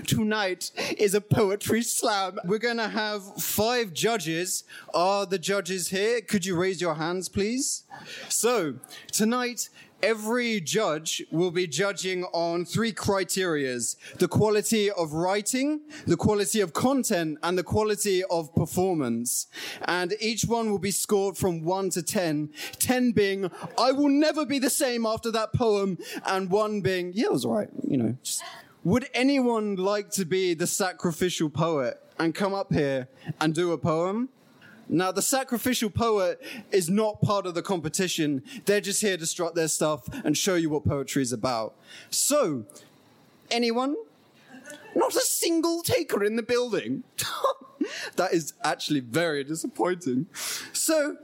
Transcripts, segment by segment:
tonight is a poetry slam. We're gonna have five judges. Are the judges here? Could you raise your hands, please? So, tonight, every judge will be judging on three criterias the quality of writing, the quality of content, and the quality of performance. And each one will be scored from 1 to 10. 10 being, I will never be the same after that poem, and 1 being, yeah, it was all right, you know. Just, would anyone like to be the sacrificial poet and come up here and do a poem? Now, the sacrificial poet is not part of the competition. They're just here to strut their stuff and show you what poetry is about. So, anyone? Not a single taker in the building. that is actually very disappointing. So,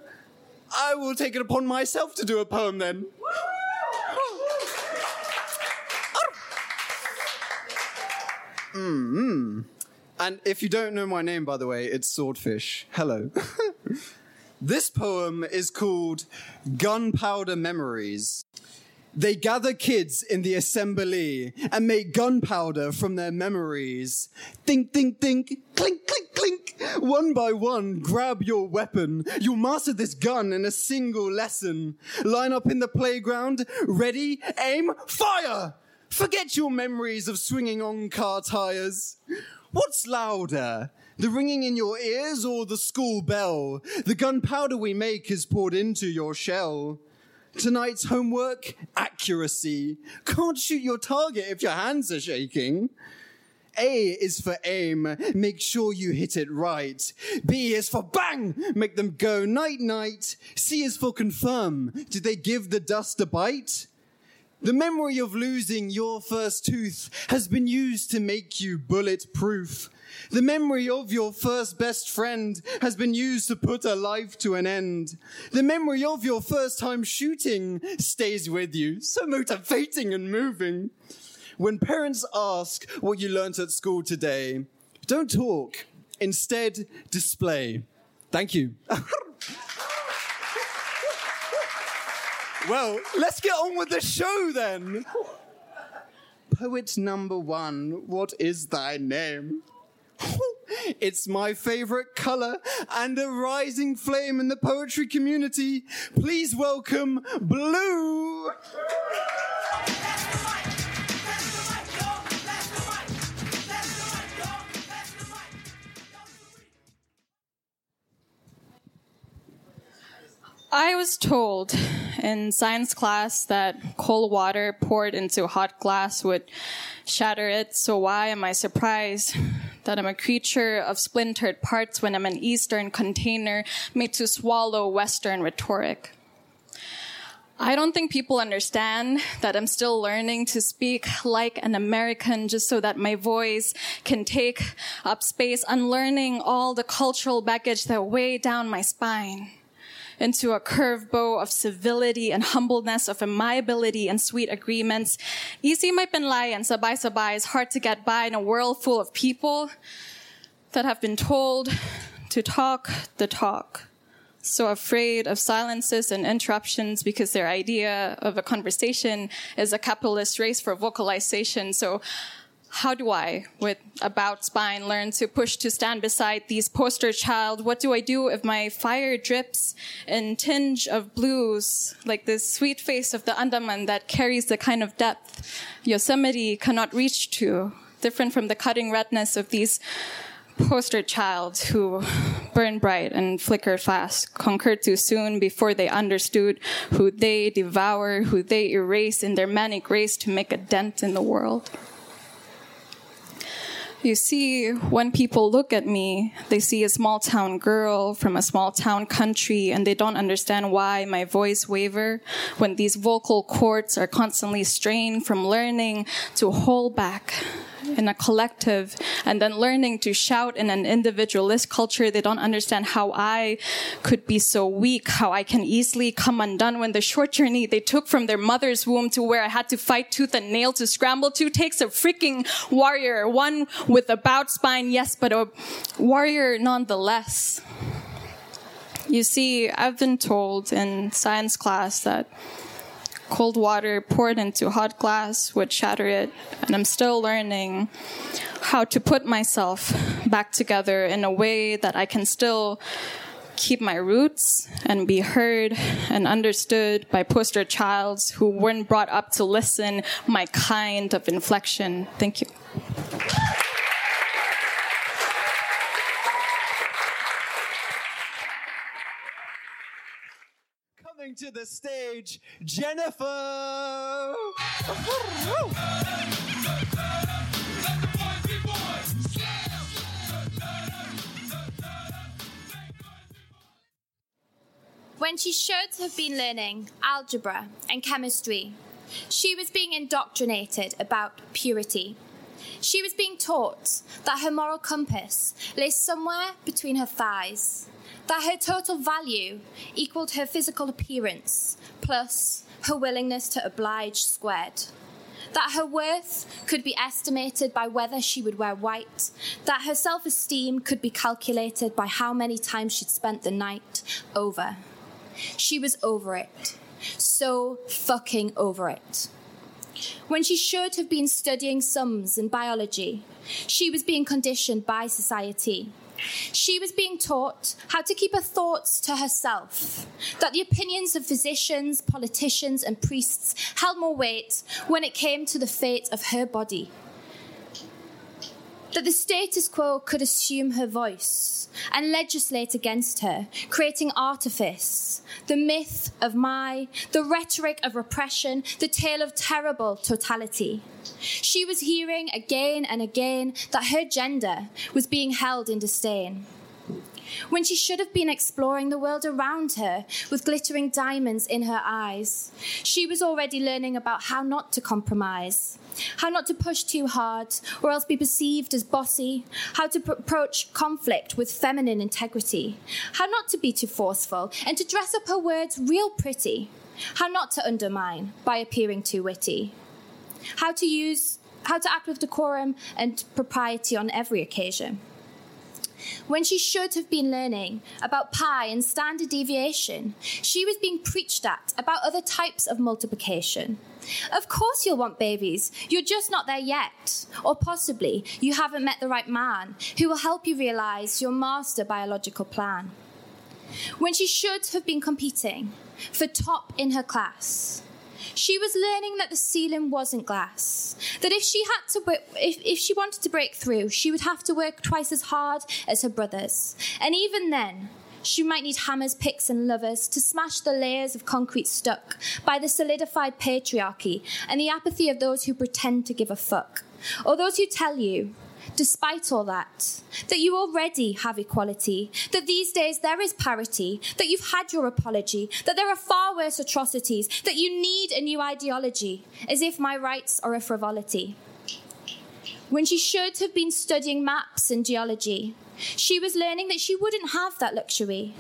I will take it upon myself to do a poem then. Mm-hmm. And if you don't know my name, by the way, it's Swordfish. Hello. this poem is called Gunpowder Memories. They gather kids in the assembly and make gunpowder from their memories. Think, think, think, clink, clink, clink. One by one, grab your weapon. You'll master this gun in a single lesson. Line up in the playground, ready, aim, fire! Forget your memories of swinging on car tires. What's louder? The ringing in your ears or the school bell? The gunpowder we make is poured into your shell. Tonight's homework, accuracy. Can't shoot your target if your hands are shaking. A is for aim, make sure you hit it right. B is for bang, make them go night night. C is for confirm, did they give the dust a bite? The memory of losing your first tooth has been used to make you bulletproof. The memory of your first best friend has been used to put a life to an end. The memory of your first time shooting stays with you, so motivating and moving. When parents ask what you learnt at school today, don't talk, instead display. Thank you. Well, let's get on with the show then. Poet number one, what is thy name? It's my favorite color and a rising flame in the poetry community. Please welcome Blue. I was told in science class that cold water poured into hot glass would shatter it, so why am I surprised that I'm a creature of splintered parts when I'm an Eastern container made to swallow Western rhetoric? I don't think people understand that I'm still learning to speak like an American just so that my voice can take up space, unlearning all the cultural baggage that weigh down my spine into a curved bow of civility and humbleness, of amiability and sweet agreements. Easy might lie and sabay sabay is hard to get by in a world full of people that have been told to talk the talk. So afraid of silences and interruptions because their idea of a conversation is a capitalist race for vocalization. So how do I, with about spine, learn to push to stand beside these poster child? What do I do if my fire drips in tinge of blues, like this sweet face of the Andaman that carries the kind of depth Yosemite cannot reach to, different from the cutting redness of these poster child who burn bright and flicker fast, conquered too soon before they understood who they devour, who they erase in their manic race to make a dent in the world. You see, when people look at me, they see a small town girl from a small town country and they don't understand why my voice waver when these vocal cords are constantly strained from learning to hold back in a collective and then learning to shout in an individualist culture. They don't understand how I could be so weak, how I can easily come undone when the short journey they took from their mother's womb to where I had to fight tooth and nail to scramble to takes a freaking warrior, one with a bowed spine, yes, but a warrior nonetheless. You see, I've been told in science class that cold water poured into hot glass would shatter it. And I'm still learning how to put myself back together in a way that I can still keep my roots and be heard and understood by poster childs who weren't brought up to listen my kind of inflection. Thank you. Coming to the stage, Jennifer. When she should have been learning algebra and chemistry, she was being indoctrinated about purity. She was being taught that her moral compass lay somewhere between her thighs, that her total value equaled her physical appearance plus her willingness to oblige squared. That her worth could be estimated by whether she would wear white, that her self esteem could be calculated by how many times she'd spent the night over. She was over it. So fucking over it. When she should have been studying sums and biology, she was being conditioned by society. She was being taught how to keep her thoughts to herself, that the opinions of physicians, politicians, and priests held more weight when it came to the fate of her body. That the status quo could assume her voice and legislate against her, creating artifice, the myth of my, the rhetoric of repression, the tale of terrible totality. She was hearing again and again that her gender was being held in disdain. When she should have been exploring the world around her with glittering diamonds in her eyes, she was already learning about how not to compromise, how not to push too hard or else be perceived as bossy, how to pr- approach conflict with feminine integrity, how not to be too forceful, and to dress up her words real pretty, how not to undermine by appearing too witty, how to use how to act with decorum and propriety on every occasion. When she should have been learning about pi and standard deviation, she was being preached at about other types of multiplication. Of course, you'll want babies. You're just not there yet. Or possibly you haven't met the right man who will help you realize your master biological plan. When she should have been competing for top in her class, she was learning that the ceiling wasn't glass. That if she had to, if, if she wanted to break through, she would have to work twice as hard as her brothers. And even then, she might need hammers, picks, and lovers to smash the layers of concrete stuck by the solidified patriarchy and the apathy of those who pretend to give a fuck, or those who tell you despite all that, that you already have equality, that these days there is parity, that you've had your apology, that there are far worse atrocities, that you need a new ideology, as if my rights are a frivolity. When she should have been studying maps and geology, she was learning that she wouldn't have that luxury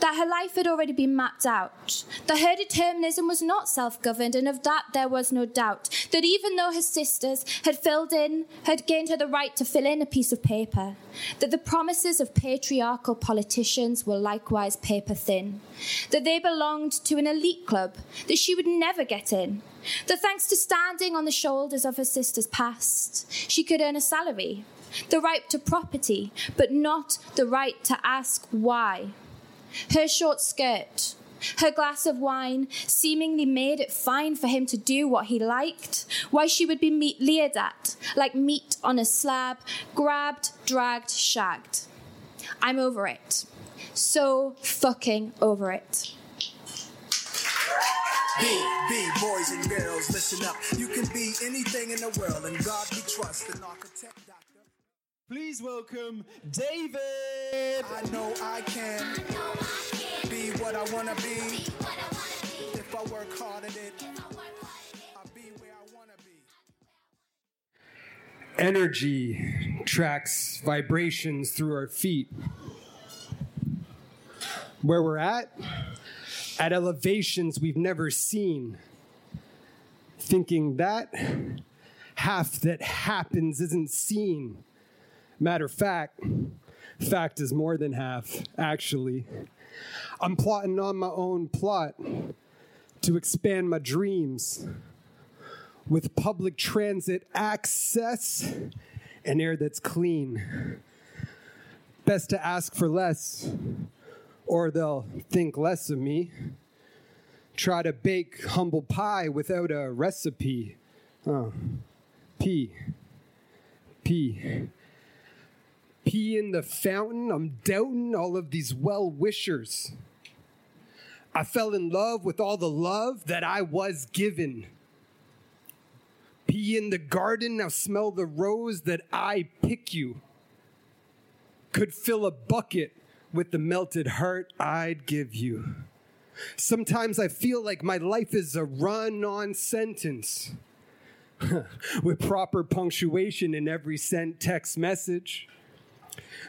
that her life had already been mapped out, that her determinism was not self governed, and of that there was no doubt. That even though her sisters had filled in, had gained her the right to fill in a piece of paper, that the promises of patriarchal politicians were likewise paper thin, that they belonged to an elite club that she would never get in, that thanks to standing on the shoulders of her sisters past, she could earn a salary. The right to property, but not the right to ask why her short skirt, her glass of wine seemingly made it fine for him to do what he liked. Why she would be meat leered at, like meat on a slab, grabbed, dragged, shagged. I'm over it. So fucking over it. Be, be, boys and girls, listen up. You can be anything in the world, and God we trust, an architect. Please welcome David. I know I can be what I wanna be. If I work hard at it, I'll be where I wanna be. Energy tracks vibrations through our feet. Where we're at, at elevations we've never seen. Thinking that half that happens isn't seen Matter of fact, fact is more than half, actually. I'm plotting on my own plot to expand my dreams with public transit access and air that's clean. Best to ask for less, or they'll think less of me. Try to bake humble pie without a recipe. Oh. P. P. Pee in the fountain. I'm doubting all of these well wishers. I fell in love with all the love that I was given. Pee in the garden. Now smell the rose that I pick you. Could fill a bucket with the melted heart I'd give you. Sometimes I feel like my life is a run on sentence with proper punctuation in every sent text message.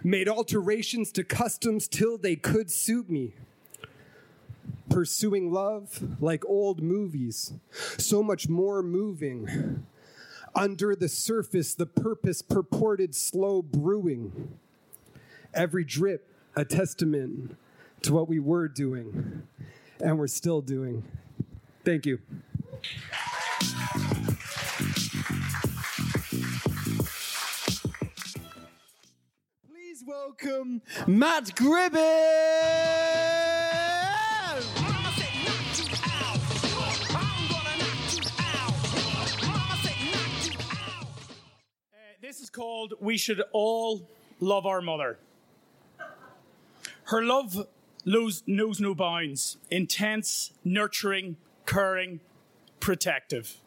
Made alterations to customs till they could suit me. Pursuing love like old movies, so much more moving. Under the surface, the purpose purported slow brewing. Every drip a testament to what we were doing and we're still doing. Thank you. Welcome Matt Gribben! Uh, this is called We Should All Love Our Mother. Her love knows, knows no bounds intense, nurturing, caring, protective.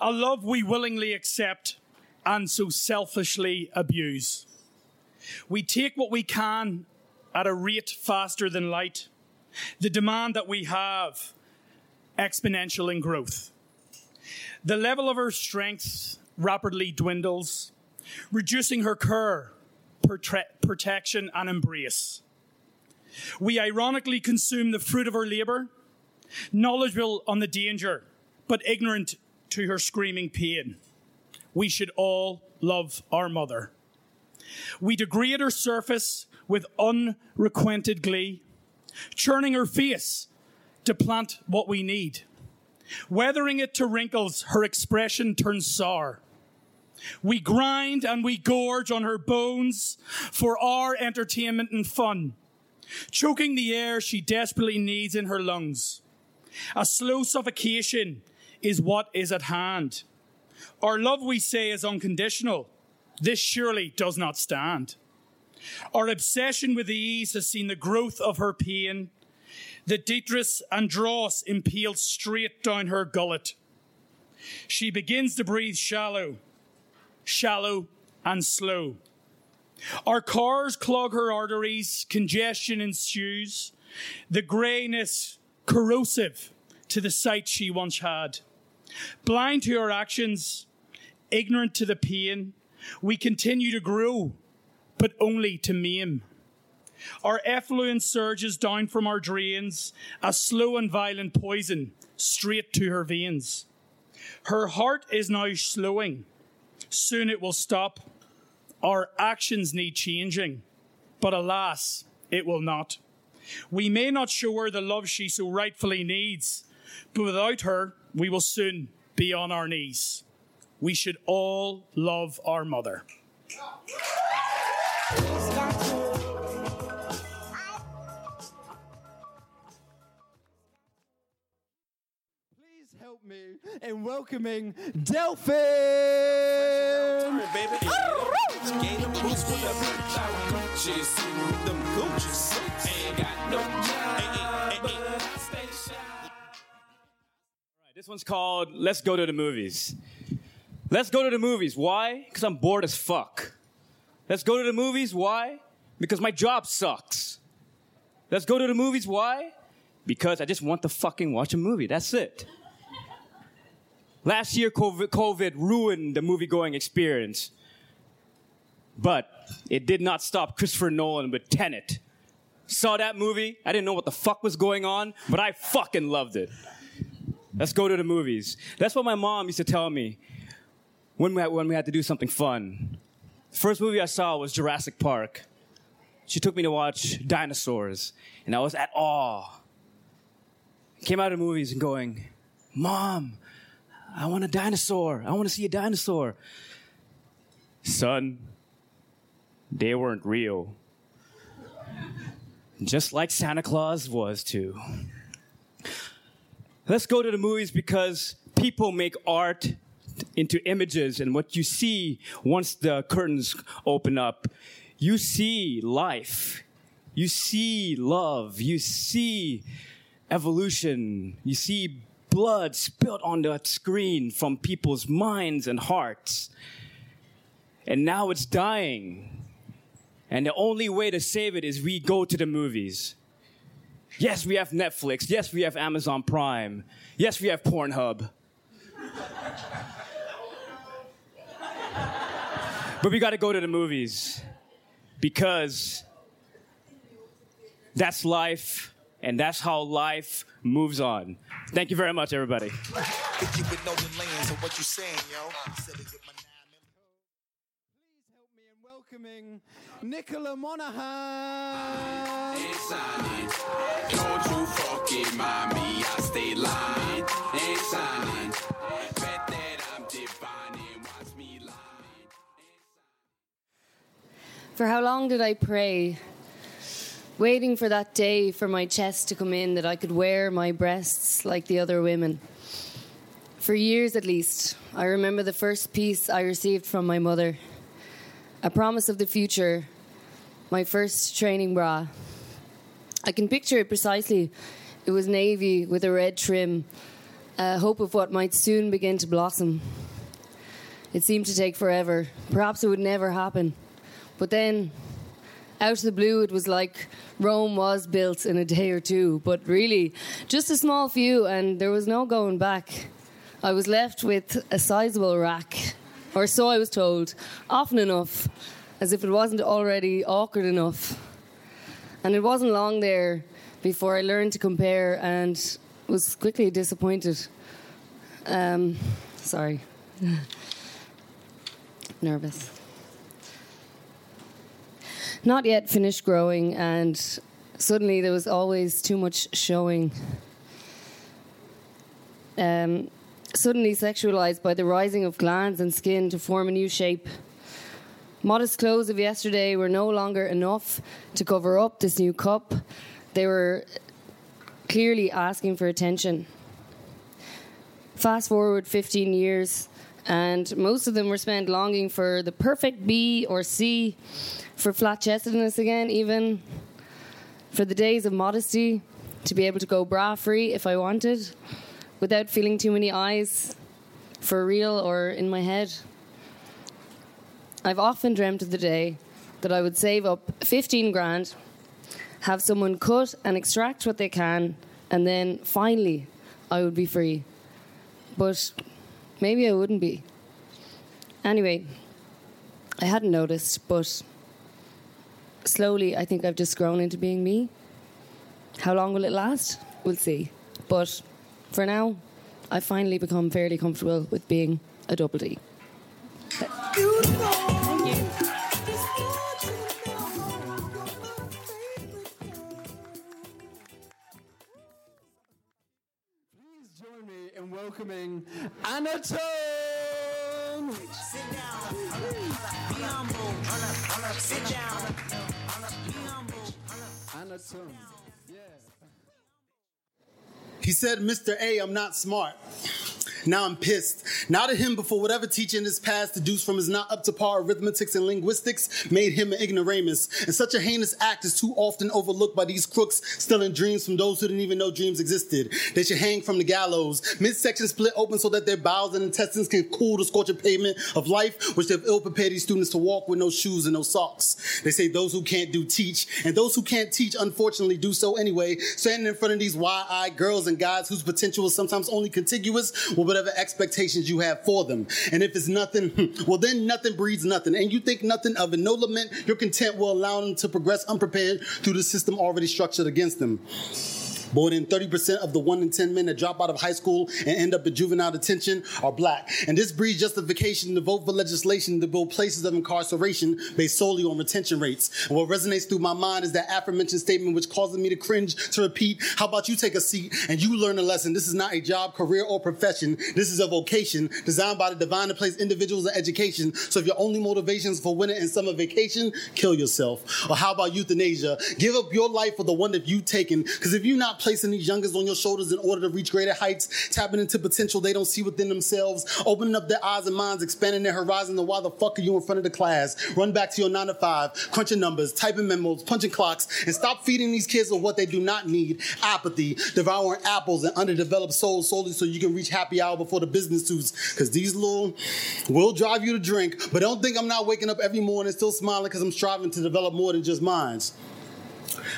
A love we willingly accept and so selfishly abuse. We take what we can at a rate faster than light. The demand that we have exponential in growth. The level of her strength rapidly dwindles, reducing her care, prote- protection, and embrace. We ironically consume the fruit of her labor, knowledgeable on the danger, but ignorant to her screaming pain. We should all love our mother. We degrade her surface with unrequited glee, churning her face to plant what we need. Weathering it to wrinkles, her expression turns sour. We grind and we gorge on her bones for our entertainment and fun, choking the air she desperately needs in her lungs. A slow suffocation is what is at hand. Our love, we say, is unconditional. This surely does not stand. Our obsession with ease has seen the growth of her pain, the detritus and dross impaled straight down her gullet. She begins to breathe shallow, shallow and slow. Our cars clog her arteries, congestion ensues, the greyness corrosive to the sight she once had. Blind to her actions, ignorant to the pain, we continue to grow, but only to maim. Our effluent surges down from our drains, a slow and violent poison straight to her veins. Her heart is now slowing. Soon it will stop. Our actions need changing, but alas, it will not. We may not show her the love she so rightfully needs, but without her, we will soon be on our knees. We should all love our mother. Please help me in welcoming Delphine! This one's called Let's Go to the Movies. Let's go to the movies. Why? Because I'm bored as fuck. Let's go to the movies. Why? Because my job sucks. Let's go to the movies. Why? Because I just want to fucking watch a movie. That's it. Last year, COVID, COVID ruined the movie going experience. But it did not stop Christopher Nolan with Tenet. Saw that movie. I didn't know what the fuck was going on, but I fucking loved it. Let's go to the movies. That's what my mom used to tell me when we had, when we had to do something fun. First movie I saw was Jurassic Park. She took me to watch dinosaurs, and I was at awe. came out of movies and going, Mom, I want a dinosaur. I want to see a dinosaur. Son, they weren't real. Just like Santa Claus was too. Let's go to the movies because people make art into images, and what you see once the curtains open up, you see life, you see love, you see evolution, you see blood spilled on that screen from people's minds and hearts. And now it's dying. And the only way to save it is we go to the movies. Yes, we have Netflix. Yes, we have Amazon Prime. Yes, we have Pornhub. But we got to go to the movies because that's life and that's how life moves on. Thank you very much, everybody. If you would know the lanes of what you saying, yo. Said it with my nine millimeter. Help me in welcoming Nicola Monaghan. Inside, don't you fucking mind me, I stay lying. Inside, bet For how long did I pray? Waiting for that day for my chest to come in that I could wear my breasts like the other women. For years at least, I remember the first piece I received from my mother a promise of the future, my first training bra. I can picture it precisely. It was navy with a red trim, a hope of what might soon begin to blossom. It seemed to take forever. Perhaps it would never happen. But then, out of the blue, it was like Rome was built in a day or two. But really, just a small few, and there was no going back. I was left with a sizable rack, or so I was told, often enough, as if it wasn't already awkward enough. And it wasn't long there before I learned to compare and was quickly disappointed. Um, sorry. Nervous. Not yet finished growing, and suddenly there was always too much showing. Um, suddenly sexualized by the rising of glands and skin to form a new shape. Modest clothes of yesterday were no longer enough to cover up this new cup. They were clearly asking for attention. Fast forward 15 years, and most of them were spent longing for the perfect B or C, for flat chestedness again, even for the days of modesty, to be able to go bra free if I wanted, without feeling too many eyes, for real or in my head. I've often dreamt of the day that I would save up 15 grand, have someone cut and extract what they can, and then finally I would be free. But maybe I wouldn't be. Anyway, I hadn't noticed, but slowly I think I've just grown into being me. How long will it last? We'll see. But for now, I've finally become fairly comfortable with being a double D. Please join me in welcoming Anna Tone. Sit down. Be humble. Sit down. Yeah. He said, Mr. A, I'm not smart. Now I'm pissed. Not at him, but for whatever teaching his past deduced from his not up to par arithmetics and linguistics made him an ignoramus. And such a heinous act is too often overlooked by these crooks stealing dreams from those who didn't even know dreams existed. They should hang from the gallows, midsection split open so that their bowels and intestines can cool the scorching pavement of life, which they've ill prepared these students to walk with no shoes and no socks. They say those who can't do teach, and those who can't teach unfortunately do so anyway, standing in front of these wide-eyed girls and guys whose potential is sometimes only contiguous with whatever expectations you have for them. And if it's nothing, well then nothing breeds nothing. And you think nothing of it. No lament, your content will allow them to progress unprepared through the system already structured against them. More than 30% of the 1 in 10 men that drop out of high school and end up in juvenile detention are black. And this breeds justification to vote for legislation to build places of incarceration based solely on retention rates. And what resonates through my mind is that aforementioned statement which causes me to cringe to repeat. How about you take a seat and you learn a lesson? This is not a job, career, or profession. This is a vocation designed by the divine to place individuals in education. So if your only motivations for winter and summer vacation, kill yourself. Or how about euthanasia? Give up your life for the one that you've taken. Because if you're not placing these youngers on your shoulders in order to reach greater heights, tapping into potential they don't see within themselves, opening up their eyes and minds, expanding their horizon, then why the fuck are you in front of the class? Run back to your nine to five, crunching numbers, typing memos, punching clocks, and stop feeding these kids with what they do not need apathy, devouring apples and underdeveloped souls solely so you can reach happy hour before the business suits. Because these little will drive you to drink, but don't think I'm not waking up every morning still smiling because I'm striving to develop more than just minds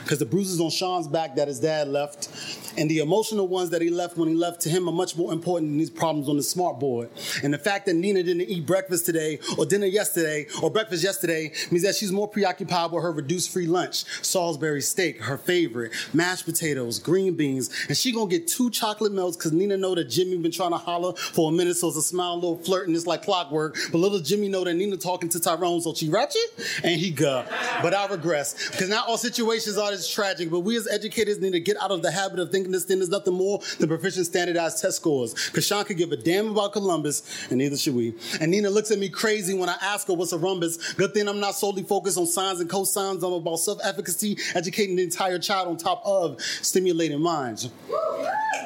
because the bruises on Sean's back that his dad left, and the emotional ones that he left when he left to him are much more important than these problems on the smart board. And the fact that Nina didn't eat breakfast today, or dinner yesterday, or breakfast yesterday means that she's more preoccupied with her reduced free lunch, Salisbury steak, her favorite, mashed potatoes, green beans, and she gonna get two chocolate melts because Nina know that Jimmy been trying to holler for a minute, so it's a smile, a little flirt, and it's like clockwork. But little Jimmy know that Nina talking to Tyrone, so she ratchet and he go. But I regress because not all situations are this tragic. But we as educators need to get out of the habit of thinking this thing is nothing more than proficient standardized test scores. Because Sean could give a damn about Columbus, and neither should we. And Nina looks at me crazy when I ask her what's a rhombus. Good thing I'm not solely focused on sines and cosines. I'm about self-efficacy, educating the entire child on top of stimulating minds.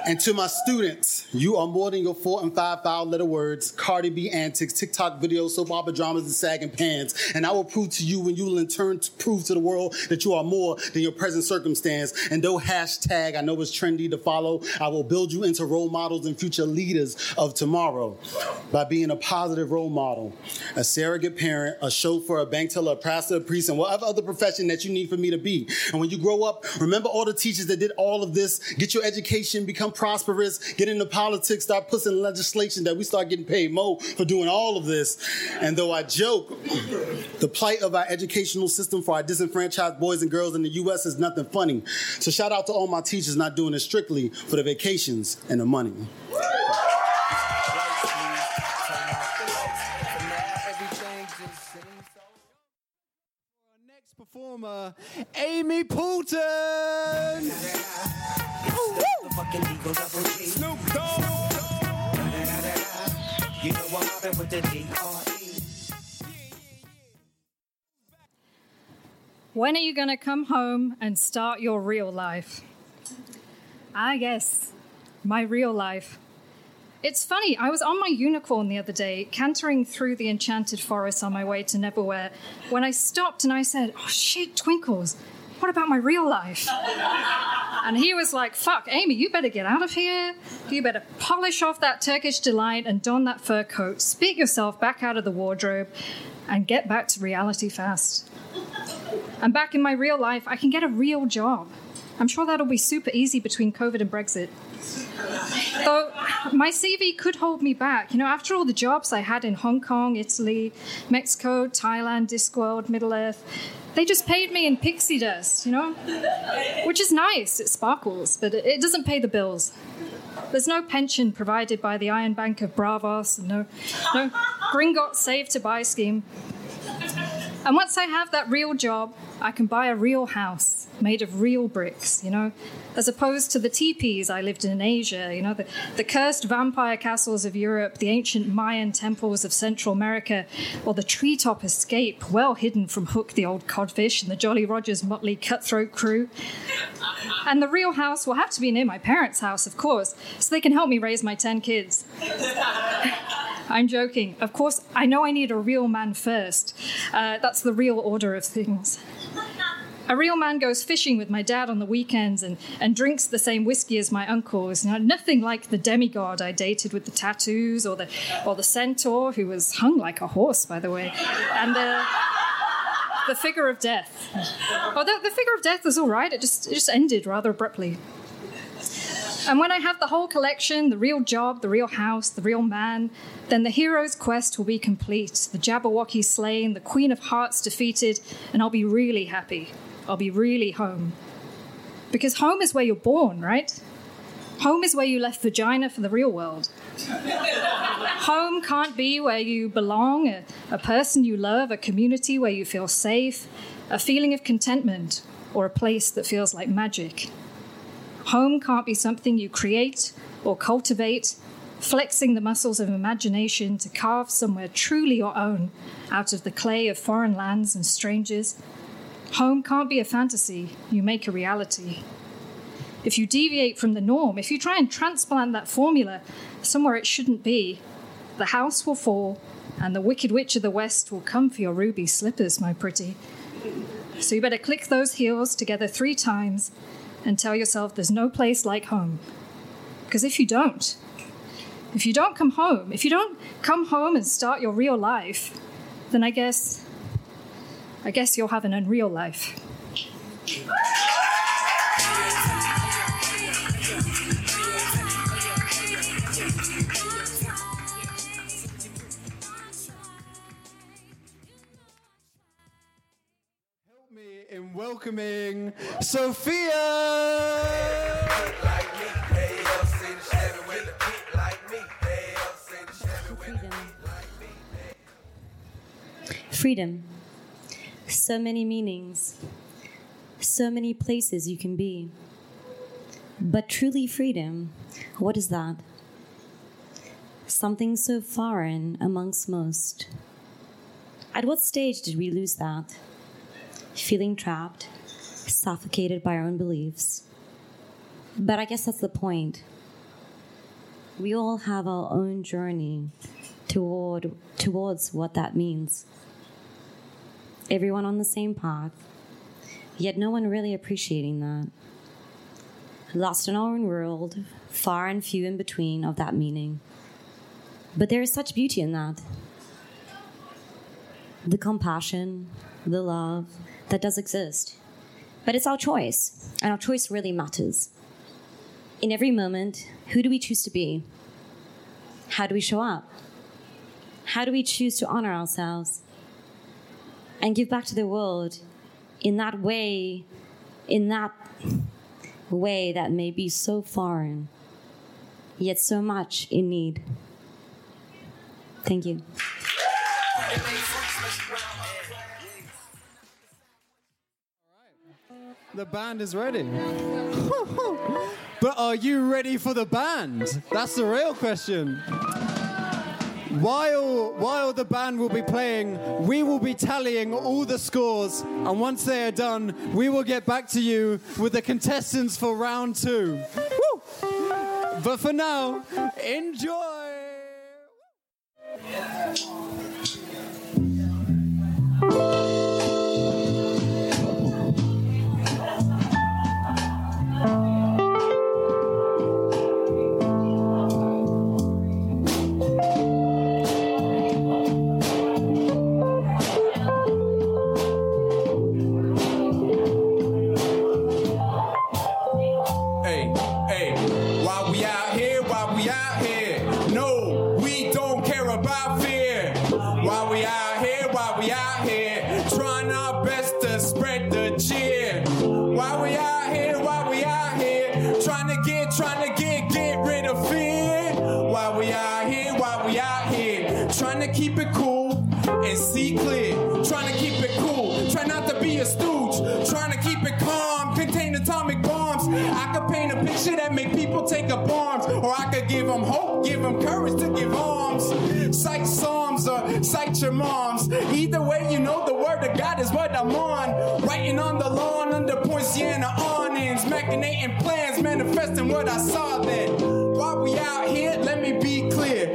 And to my students, you are more than your four and five foul letter words, Cardi B antics, TikTok videos, soap opera dramas, and sagging pants. And I will prove to you when you will in turn prove to the world that you are more than your present circumstance. And though hashtag I know it's trendy to follow, I will build you into role models and future leaders of tomorrow by being a positive role model, a surrogate parent, a chauffeur, a bank teller, a pastor, a priest, and whatever other profession that you need for me to be. And when you grow up, remember all the teachers that did all of this, get your education, become prosperous, get into politics, start pushing legislation that we start getting paid more for doing all of this. And though I joke, the plight of our educational system for our disenfranchised boys and girls in the U.S. is nothing funny. So shout out to all my teachers not doing it strictly for the vacations and the money. Next performer, Amy Poulton. Snoop Dogg. You know what happened with the D.R.E. When are you going to come home and start your real life? Ah, yes, my real life. It's funny, I was on my unicorn the other day, cantering through the enchanted forest on my way to Neverwhere, when I stopped and I said, Oh shit, Twinkles, what about my real life? And he was like, Fuck, Amy, you better get out of here. You better polish off that Turkish delight and don that fur coat, spit yourself back out of the wardrobe, and get back to reality fast. And back in my real life, I can get a real job. I'm sure that'll be super easy between COVID and Brexit. Though my CV could hold me back. You know, after all the jobs I had in Hong Kong, Italy, Mexico, Thailand, Discworld, Middle Earth, they just paid me in pixie dust, you know? Which is nice, it sparkles, but it doesn't pay the bills. There's no pension provided by the Iron Bank of Braavos, no, no Gringotts Save to Buy scheme. And once I have that real job, I can buy a real house made of real bricks, you know, as opposed to the teepees I lived in in Asia, you know, the, the cursed vampire castles of Europe, the ancient Mayan temples of Central America, or the treetop escape well hidden from Hook the old codfish and the Jolly Rogers motley cutthroat crew. And the real house will have to be near my parents' house, of course, so they can help me raise my 10 kids. I'm joking. Of course, I know I need a real man first. Uh, that's the real order of things. A real man goes fishing with my dad on the weekends and, and drinks the same whiskey as my uncles. Know, nothing like the demigod I dated with the tattoos or the, or the centaur who was hung like a horse, by the way. And the, the figure of death. The, the figure of death was all right. It just, it just ended rather abruptly. And when I have the whole collection, the real job, the real house, the real man, then the hero's quest will be complete. The Jabberwocky slain, the Queen of Hearts defeated, and I'll be really happy. I'll be really home. Because home is where you're born, right? Home is where you left vagina for the real world. Home can't be where you belong, a, a person you love, a community where you feel safe, a feeling of contentment, or a place that feels like magic. Home can't be something you create or cultivate, flexing the muscles of imagination to carve somewhere truly your own out of the clay of foreign lands and strangers. Home can't be a fantasy you make a reality. If you deviate from the norm, if you try and transplant that formula somewhere it shouldn't be, the house will fall and the wicked witch of the west will come for your ruby slippers, my pretty. So you better click those heels together three times and tell yourself there's no place like home. Because if you don't, if you don't come home, if you don't come home and start your real life, then I guess, I guess you'll have an unreal life. In welcoming Sophia. Freedom. So many meanings. So many places you can be. But truly, freedom, what is that? Something so foreign amongst most. At what stage did we lose that? Feeling trapped, suffocated by our own beliefs. But I guess that's the point. We all have our own journey toward towards what that means. Everyone on the same path, yet no one really appreciating that. Lost in our own world, far and few in between of that meaning. But there is such beauty in that. The compassion, the love that does exist. But it's our choice, and our choice really matters. In every moment, who do we choose to be? How do we show up? How do we choose to honor ourselves and give back to the world in that way, in that way that may be so foreign, yet so much in need? Thank you. The band is ready. but are you ready for the band? That's the real question. While, while the band will be playing, we will be tallying all the scores, and once they are done, we will get back to you with the contestants for round two. Woo! But for now, enjoy! Hey, Writing on the lawn under Poinciana awnings. Machinating plans, manifesting what I saw then. While we out here, let me be clear.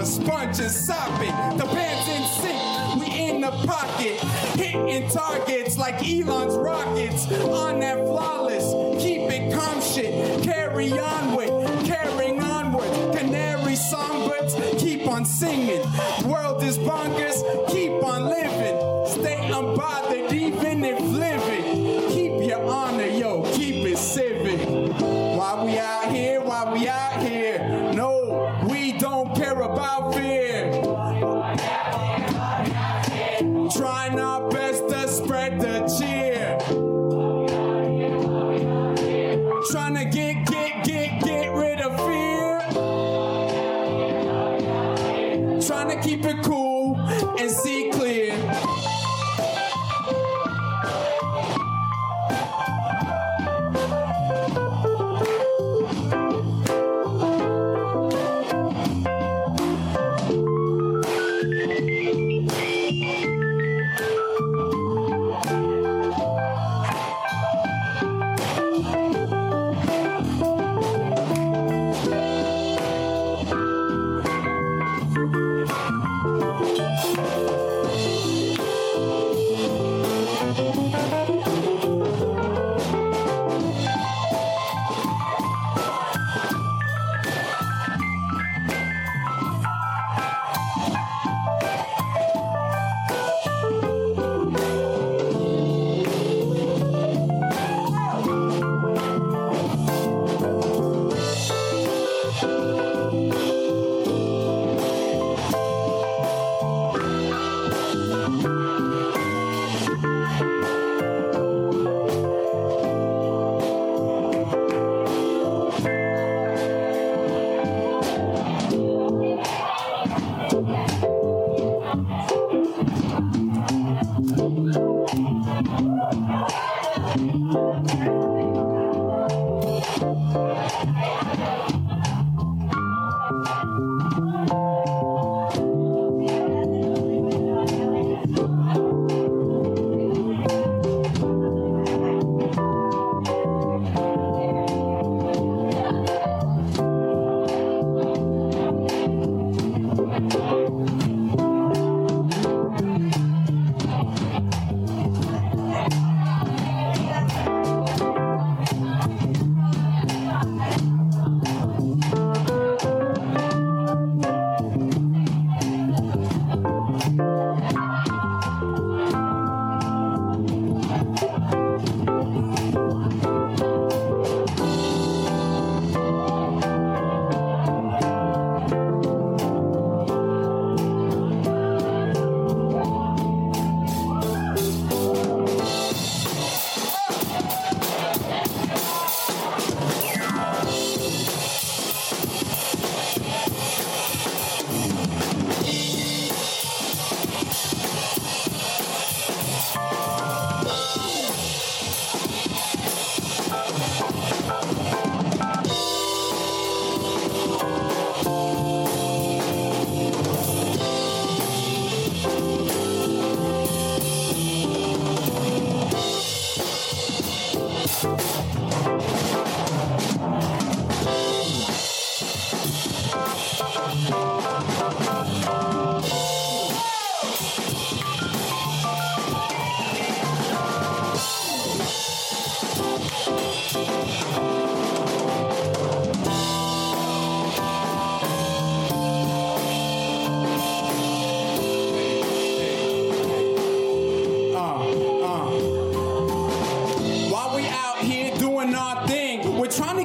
sponge and sopping, The band's in sync, we in the pocket. Hitting targets like Elon's rockets. On that flawless, keep it calm shit. Carry on with, carrying onward. Canary songbirds, keep on singing. World is bonkers, keep on living. Stay unbothered, even if living. Keep your honor, yo, keep it civic. Why we out here, why we out here.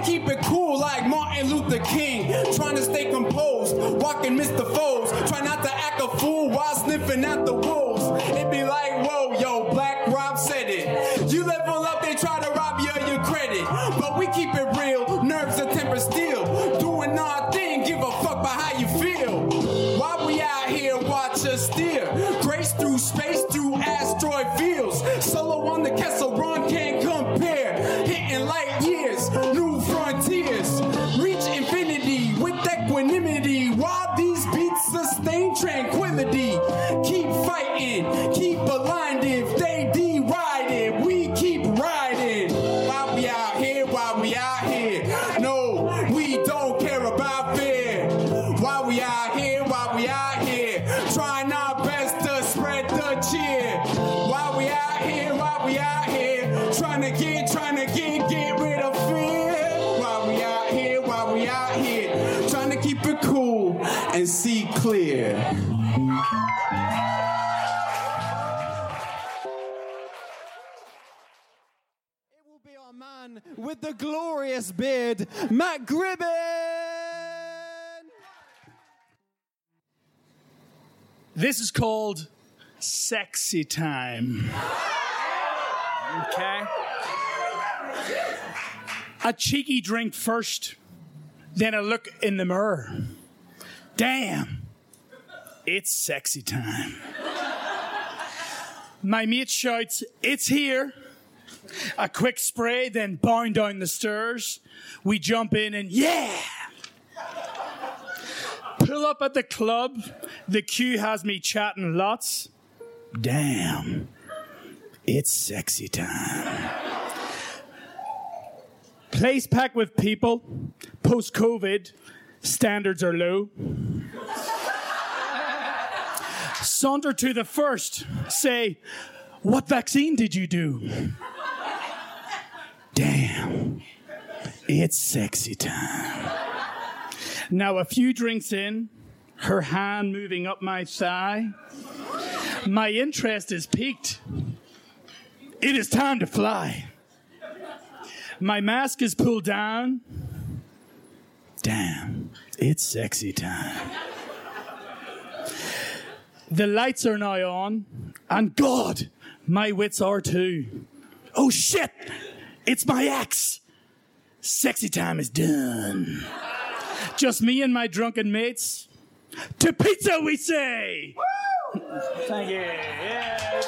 Keep it cool like Martin Luther King, trying to stay composed, walking Mr. Foes, try not to act a fool while sniffing at the wolves. It'd be like, whoa, yo, glorious beard, Matt Gribben. This is called sexy time. Okay? A cheeky drink first, then a look in the mirror. Damn, it's sexy time. My mate shouts, It's here. A quick spray, then bound down the stairs. We jump in and yeah! Pull up at the club. The queue has me chatting lots. Damn. It's sexy time. Place packed with people. Post COVID, standards are low. Saunter to the first. Say, What vaccine did you do? Damn. It's sexy time. Now, a few drinks in, her hand moving up my thigh. My interest is piqued. It is time to fly. My mask is pulled down. Damn, it's sexy time. The lights are now on, and God, my wits are too. Oh shit, it's my ex. Sexy time is done. Just me and my drunken mates. To pizza, we say! Thank you. Yeah.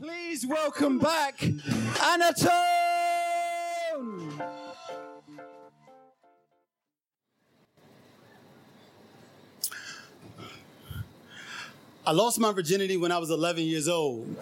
Please welcome back Anatone! I lost my virginity when I was 11 years old.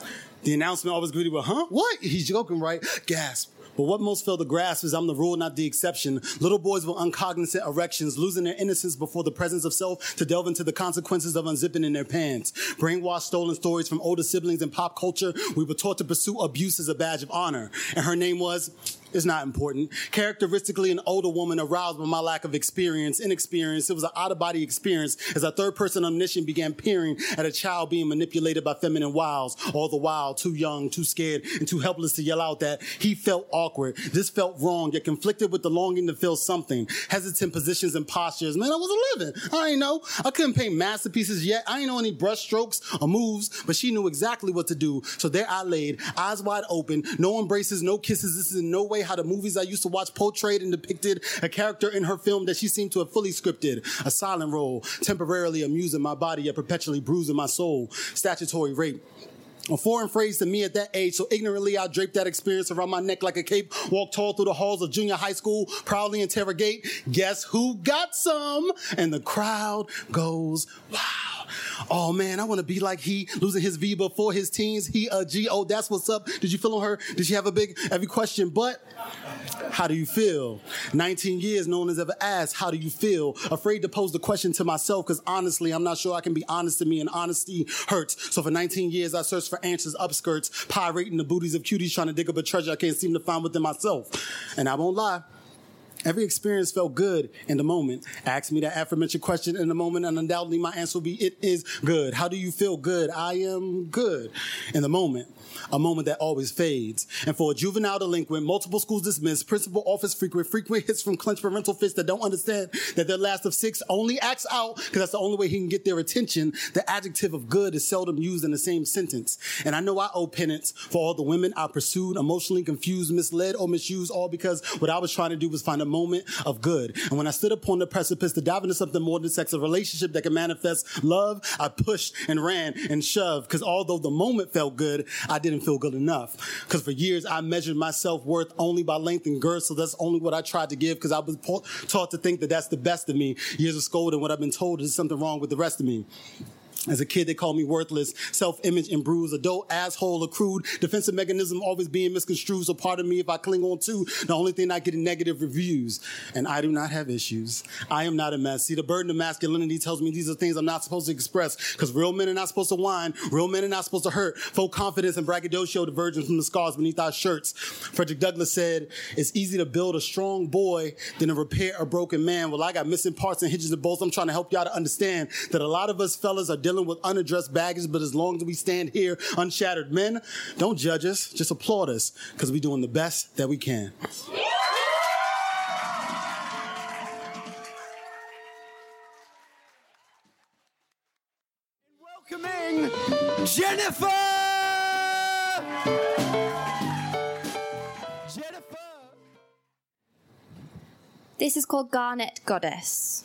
The announcement always greeted with, huh? What? He's joking, right? Gasp. But what most fail to grasp is I'm the rule, not the exception. Little boys with uncognizant erections, losing their innocence before the presence of self to delve into the consequences of unzipping in their pants. Brainwashed, stolen stories from older siblings and pop culture, we were taught to pursue abuse as a badge of honor. And her name was is not important. Characteristically, an older woman aroused by my lack of experience, inexperience. It was an out of body experience as a third person omniscient began peering at a child being manipulated by feminine wiles, all the while too young, too scared, and too helpless to yell out that he felt awkward. This felt wrong, yet conflicted with the longing to feel something. Hesitant positions and postures. Man, I was 11. I ain't know. I couldn't paint masterpieces yet. I ain't know any brush strokes or moves, but she knew exactly what to do. So there I laid, eyes wide open, no embraces, no kisses. This is in no way how the movies I used to watch portrayed and depicted a character in her film that she seemed to have fully scripted. A silent role, temporarily amusing my body yet perpetually bruising my soul. Statutory rape. A foreign phrase to me at that age, so ignorantly I draped that experience around my neck like a cape, walked tall through the halls of junior high school, proudly interrogate, guess who got some? And the crowd goes, wow. Oh man, I want to be like he, losing his V before his teens. He a G. Oh, that's what's up. Did you feel on her? Did she have a big, every question? But how do you feel? 19 years, no one has ever asked, how do you feel? Afraid to pose the question to myself because honestly, I'm not sure I can be honest to me and honesty hurts. So for 19 years, I searched for answers upskirts, pirating the booties of cuties trying to dig up a treasure I can't seem to find within myself. And I won't lie. Every experience felt good in the moment. Ask me that aforementioned question in the moment, and undoubtedly my answer will be, it is good. How do you feel good? I am good in the moment. A moment that always fades. And for a juvenile delinquent, multiple schools dismissed, principal office frequent, frequent hits from clenched parental fists that don't understand that their last of six only acts out because that's the only way he can get their attention. The adjective of good is seldom used in the same sentence. And I know I owe penance for all the women I pursued, emotionally confused, misled, or misused, all because what I was trying to do was find a moment of good. And when I stood upon the precipice to dive into something more than sex, a relationship that can manifest love, I pushed and ran and shoved. Because although the moment felt good, I didn't feel good enough. Because for years I measured my self worth only by length and girth, so that's only what I tried to give. Because I was taught to think that that's the best of me. Years of scolding, what I've been told is something wrong with the rest of me. As a kid, they called me worthless, self-image and bruised, adult asshole, accrued, defensive mechanism always being misconstrued. So part of me, if I cling on to, the only thing I get is negative reviews. And I do not have issues. I am not a mess. See, the burden of masculinity tells me these are things I'm not supposed to express because real men are not supposed to whine. Real men are not supposed to hurt. Full confidence and braggadocio diverging from the scars beneath our shirts. Frederick Douglass said, it's easy to build a strong boy than to repair a broken man. Well, I got missing parts and hinges and bolts. I'm trying to help y'all to understand that a lot of us fellas are dealing with unaddressed baggage, but as long as we stand here unshattered men, don't judge us, just applaud us because we're doing the best that we can. Welcoming Jennifer! Jennifer! This is called Garnet Goddess.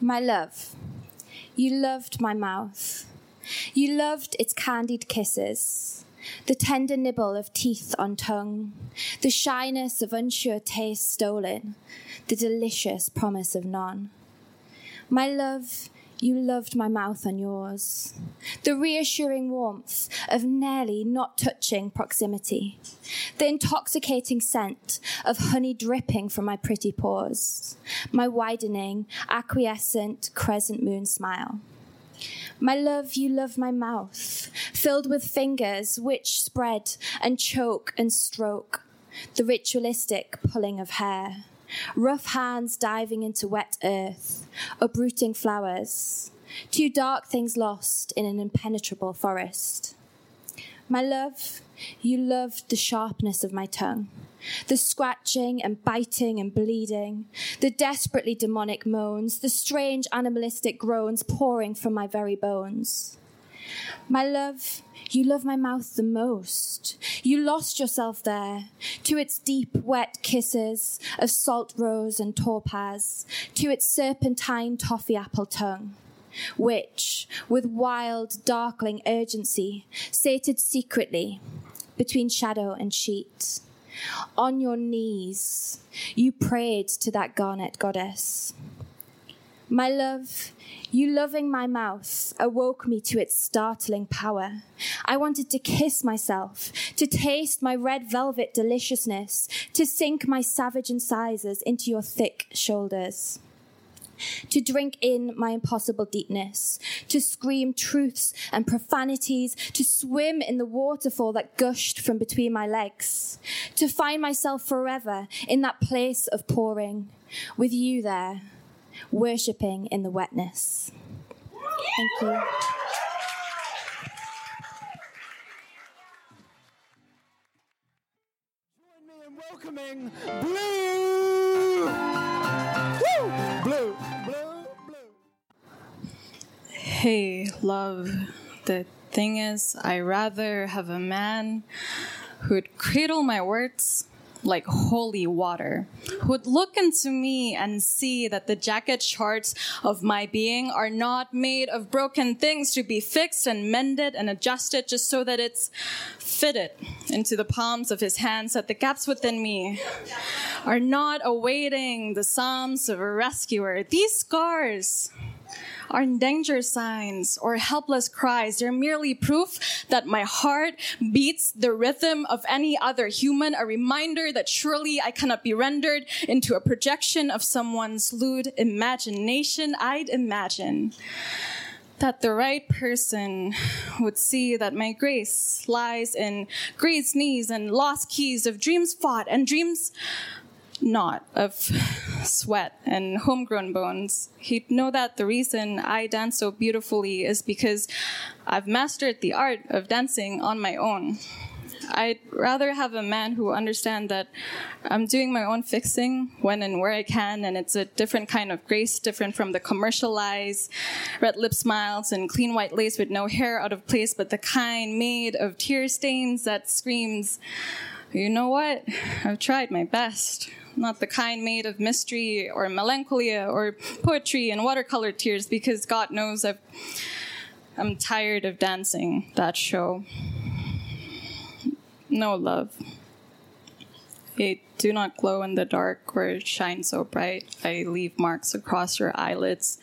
My love, you loved my mouth. You loved its candied kisses, the tender nibble of teeth on tongue, the shyness of unsure taste stolen, the delicious promise of none. My love, you loved my mouth on yours. The reassuring warmth of nearly not touching proximity. The intoxicating scent of honey dripping from my pretty pores. My widening, acquiescent crescent moon smile. My love, you love my mouth, filled with fingers which spread and choke and stroke. The ritualistic pulling of hair rough hands diving into wet earth, uprooting flowers, two dark things lost in an impenetrable forest. My love, you loved the sharpness of my tongue, the scratching and biting and bleeding, the desperately demonic moans, the strange animalistic groans pouring from my very bones. My love, you love my mouth the most. You lost yourself there to its deep, wet kisses of salt rose and topaz, to its serpentine toffee apple tongue, which, with wild, darkling urgency, sated secretly between shadow and sheet. On your knees, you prayed to that garnet goddess. My love, you loving my mouth awoke me to its startling power. I wanted to kiss myself, to taste my red velvet deliciousness, to sink my savage incisors into your thick shoulders. To drink in my impossible deepness, to scream truths and profanities, to swim in the waterfall that gushed from between my legs, to find myself forever in that place of pouring, with you there, worshipping in the wetness. Thank you. Join me in welcoming Blue! Woo! Blue! Blue! Blue. Hey, love. The thing is, I rather have a man who'd cradle my words like holy water, who'd look into me and see that the jagged charts of my being are not made of broken things to be fixed and mended and adjusted just so that it's fitted into the palms of his hands, that the gaps within me are not awaiting the psalms of a rescuer. These scars are danger signs or helpless cries. They're merely proof that my heart beats the rhythm of any other human, a reminder that surely I cannot be rendered into a projection of someone's lewd imagination. I'd imagine that the right person would see that my grace lies in great knees and lost keys of dreams fought and dreams not of sweat and homegrown bones. He'd know that the reason I dance so beautifully is because I've mastered the art of dancing on my own. I'd rather have a man who understand that I'm doing my own fixing when and where I can, and it's a different kind of grace, different from the commercialized red lip smiles and clean white lace with no hair out of place, but the kind made of tear stains that screams, you know what? I've tried my best. Not the kind made of mystery or melancholia or poetry and watercolor tears, because God knows I've, I'm tired of dancing that show. No love. I do not glow in the dark or shine so bright. I leave marks across your eyelids.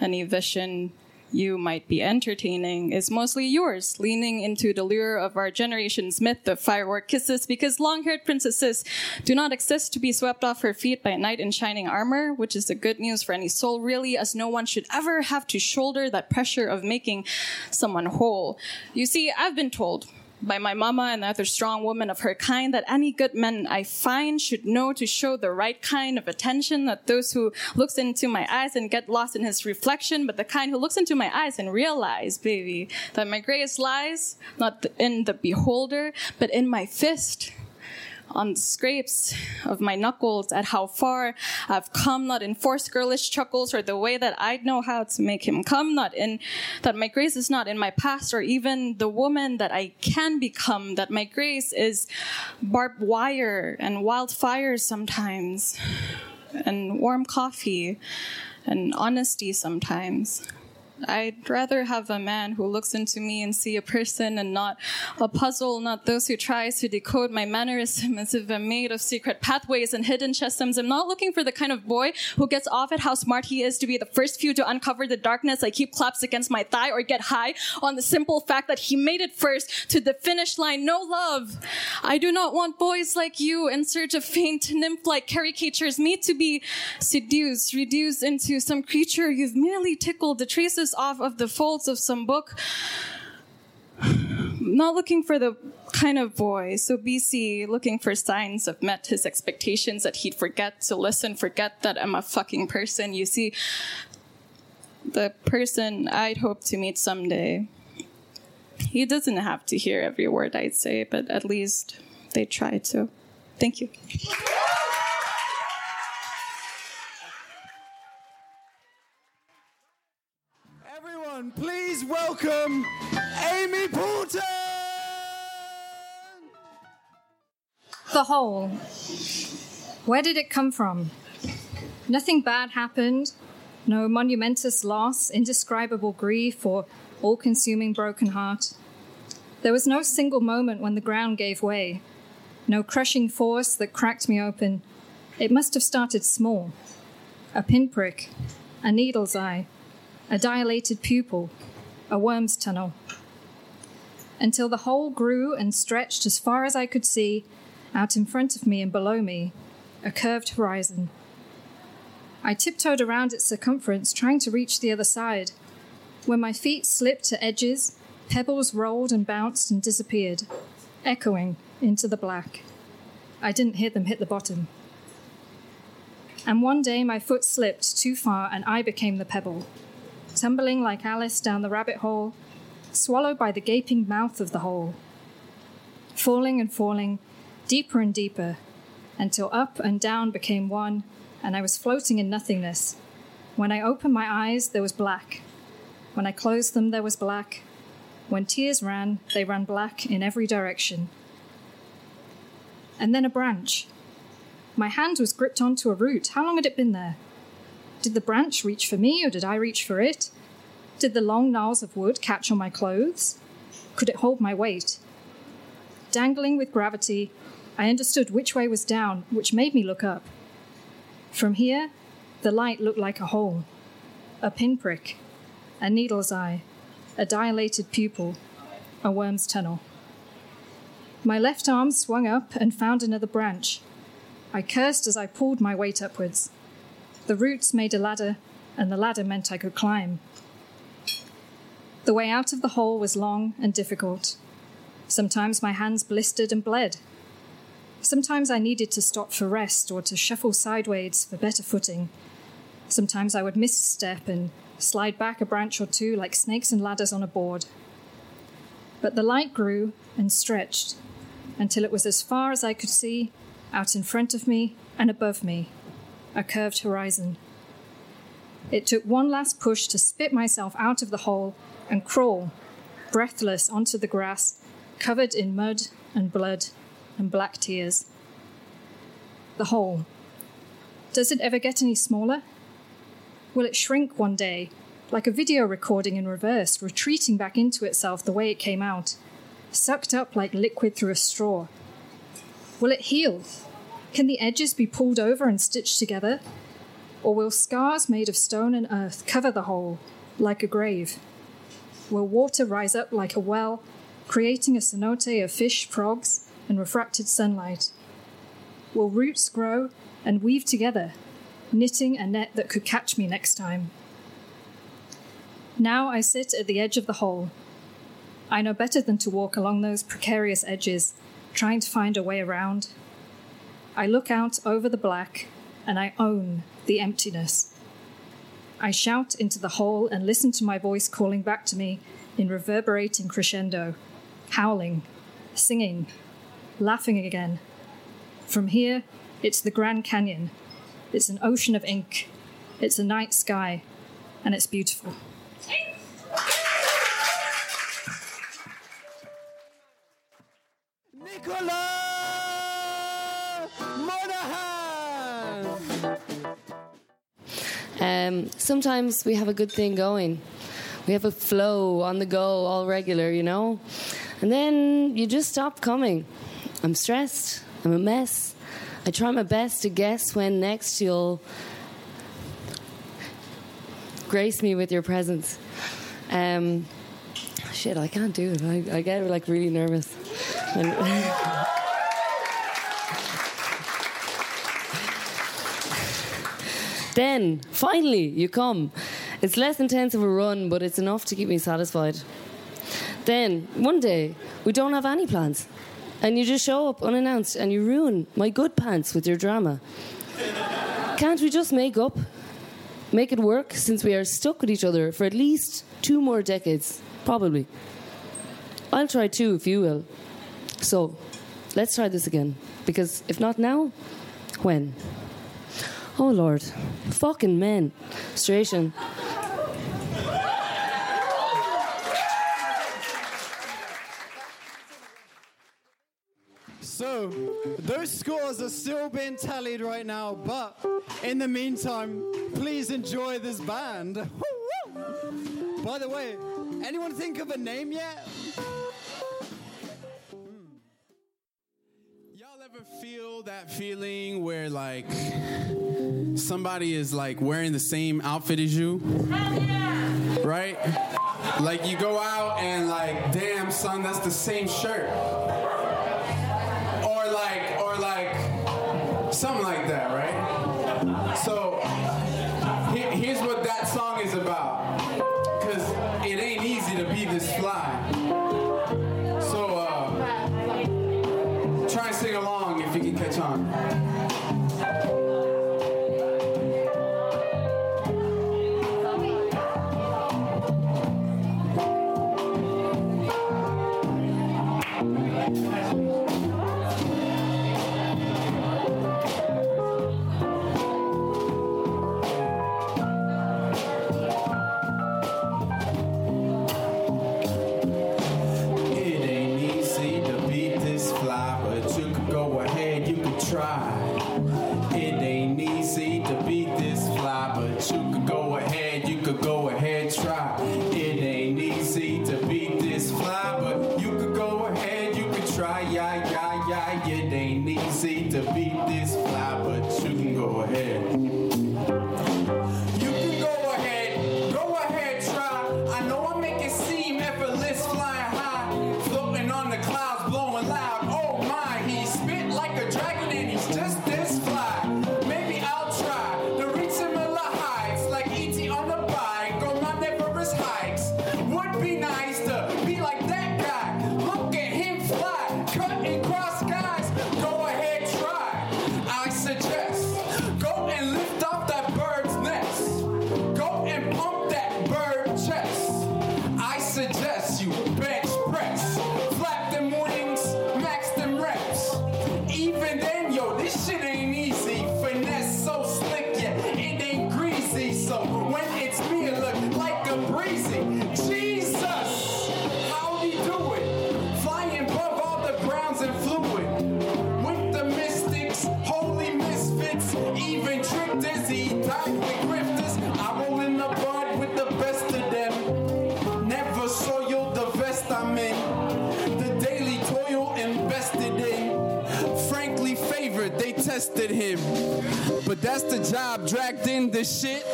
Any vision you might be entertaining is mostly yours, leaning into the lure of our generation's myth of firework kisses because long haired princesses do not exist to be swept off her feet by a knight in shining armor, which is the good news for any soul, really, as no one should ever have to shoulder that pressure of making someone whole. You see, I've been told by my mama and other strong women of her kind that any good men I find should know to show the right kind of attention, that those who looks into my eyes and get lost in his reflection, but the kind who looks into my eyes and realize, baby, that my greatest lies not in the beholder, but in my fist on the scrapes of my knuckles at how far I've come, not in forced girlish chuckles or the way that I know how to make him come, not in that my grace is not in my past or even the woman that I can become, that my grace is barbed wire and wildfire sometimes. and warm coffee and honesty sometimes. I'd rather have a man who looks into me and see a person and not a puzzle, not those who tries to decode my mannerism as if I'm made of secret pathways and hidden systems. I'm not looking for the kind of boy who gets off at how smart he is to be the first few to uncover the darkness I keep claps against my thigh or get high on the simple fact that he made it first to the finish line. No love. I do not want boys like you in search of faint nymph-like caricatures made to be seduced, reduced into some creature you've merely tickled the traces off of the folds of some book. Not looking for the kind of boy. So BC looking for signs of met his expectations that he'd forget to listen, forget that I'm a fucking person. You see, the person I'd hope to meet someday. He doesn't have to hear every word I'd say, but at least they try to. Thank you. Everyone, please welcome Amy Poulton! The hole. Where did it come from? Nothing bad happened. No monumentous loss, indescribable grief, or all consuming broken heart. There was no single moment when the ground gave way. No crushing force that cracked me open. It must have started small. A pinprick, a needle's eye, a dilated pupil, a worm's tunnel. Until the hole grew and stretched as far as I could see, out in front of me and below me, a curved horizon. I tiptoed around its circumference, trying to reach the other side. When my feet slipped to edges, pebbles rolled and bounced and disappeared, echoing into the black. I didn't hear them hit the bottom. And one day my foot slipped too far and I became the pebble, tumbling like Alice down the rabbit hole, swallowed by the gaping mouth of the hole. Falling and falling, deeper and deeper, until up and down became one, and I was floating in nothingness. When I opened my eyes, there was black. When I closed them, there was black. When tears ran, they ran black in every direction. And then a branch. My hand was gripped onto a root. How long had it been there? Did the branch reach for me, or did I reach for it? Did the long gnarls of wood catch on my clothes? Could it hold my weight? Dangling with gravity, I understood which way was down, which made me look up. From here, the light looked like a hole, a pinprick, a needle's eye, a dilated pupil, a worm's tunnel. My left arm swung up and found another branch. I cursed as I pulled my weight upwards. The roots made a ladder, and the ladder meant I could climb. The way out of the hole was long and difficult. Sometimes my hands blistered and bled. Sometimes I needed to stop for rest or to shuffle sideways for better footing. Sometimes I would miss a step and slide back a branch or two like snakes and ladders on a board. But the light grew and stretched until it was as far as I could see, out in front of me and above me, a curved horizon. It took one last push to spit myself out of the hole and crawl, breathless, onto the grass, covered in mud and blood and black tears. The hole. Does it ever get any smaller? Will it shrink one day, like a video recording in reverse, retreating back into itself the way it came out, sucked up like liquid through a straw? Will it heal? Can the edges be pulled over and stitched together? Or will scars made of stone and earth cover the hole like a grave? Will water rise up like a well, creating a cenote of fish, frogs, and refracted sunlight? Will roots grow and weave together, knitting a net that could catch me next time? Now I sit at the edge of the hole. I know better than to walk along those precarious edges, trying to find a way around. I look out over the black and I own the emptiness. I shout into the hole and listen to my voice calling back to me in reverberating crescendo, howling, singing, laughing again. From here, it's the Grand Canyon. It's an ocean of ink. It's a night sky, and it's beautiful. Nicola Um, sometimes we have a good thing going. We have a flow on the go, all regular, you know? And then you just stop coming. I'm stressed. I'm a mess. I try my best to guess when next you'll grace me with your presence. Um, shit, I can't do it. I, I get like really nervous. then, finally, you come. It's less intense of a run, but it's enough to keep me satisfied. Then, one day, we don't have any plans. And you just show up unannounced and you ruin my good pants with your drama. Can't we just make up? Make it work since we are stuck with each other for at least two more decades, probably. I'll try too if you will. So, let's try this again. Because if not now, when? Oh Lord, fucking men. Stration. So, those scores are still being tallied right now, but in the meantime, please enjoy this band. By the way, anyone think of a name yet? Ever feel that feeling where like somebody is like wearing the same outfit as you? Right? Like you go out and like, damn son, that's the same shirt. Or like, or like something like that, right? So he- here's what that song is about. Cause it ain't easy to be this fly. But that's the job, dragged in the shit.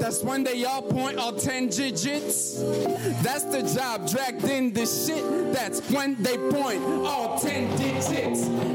That's when they all point all 10 digits. That's the job, dragged in the shit. That's when they point all 10 digits.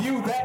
View that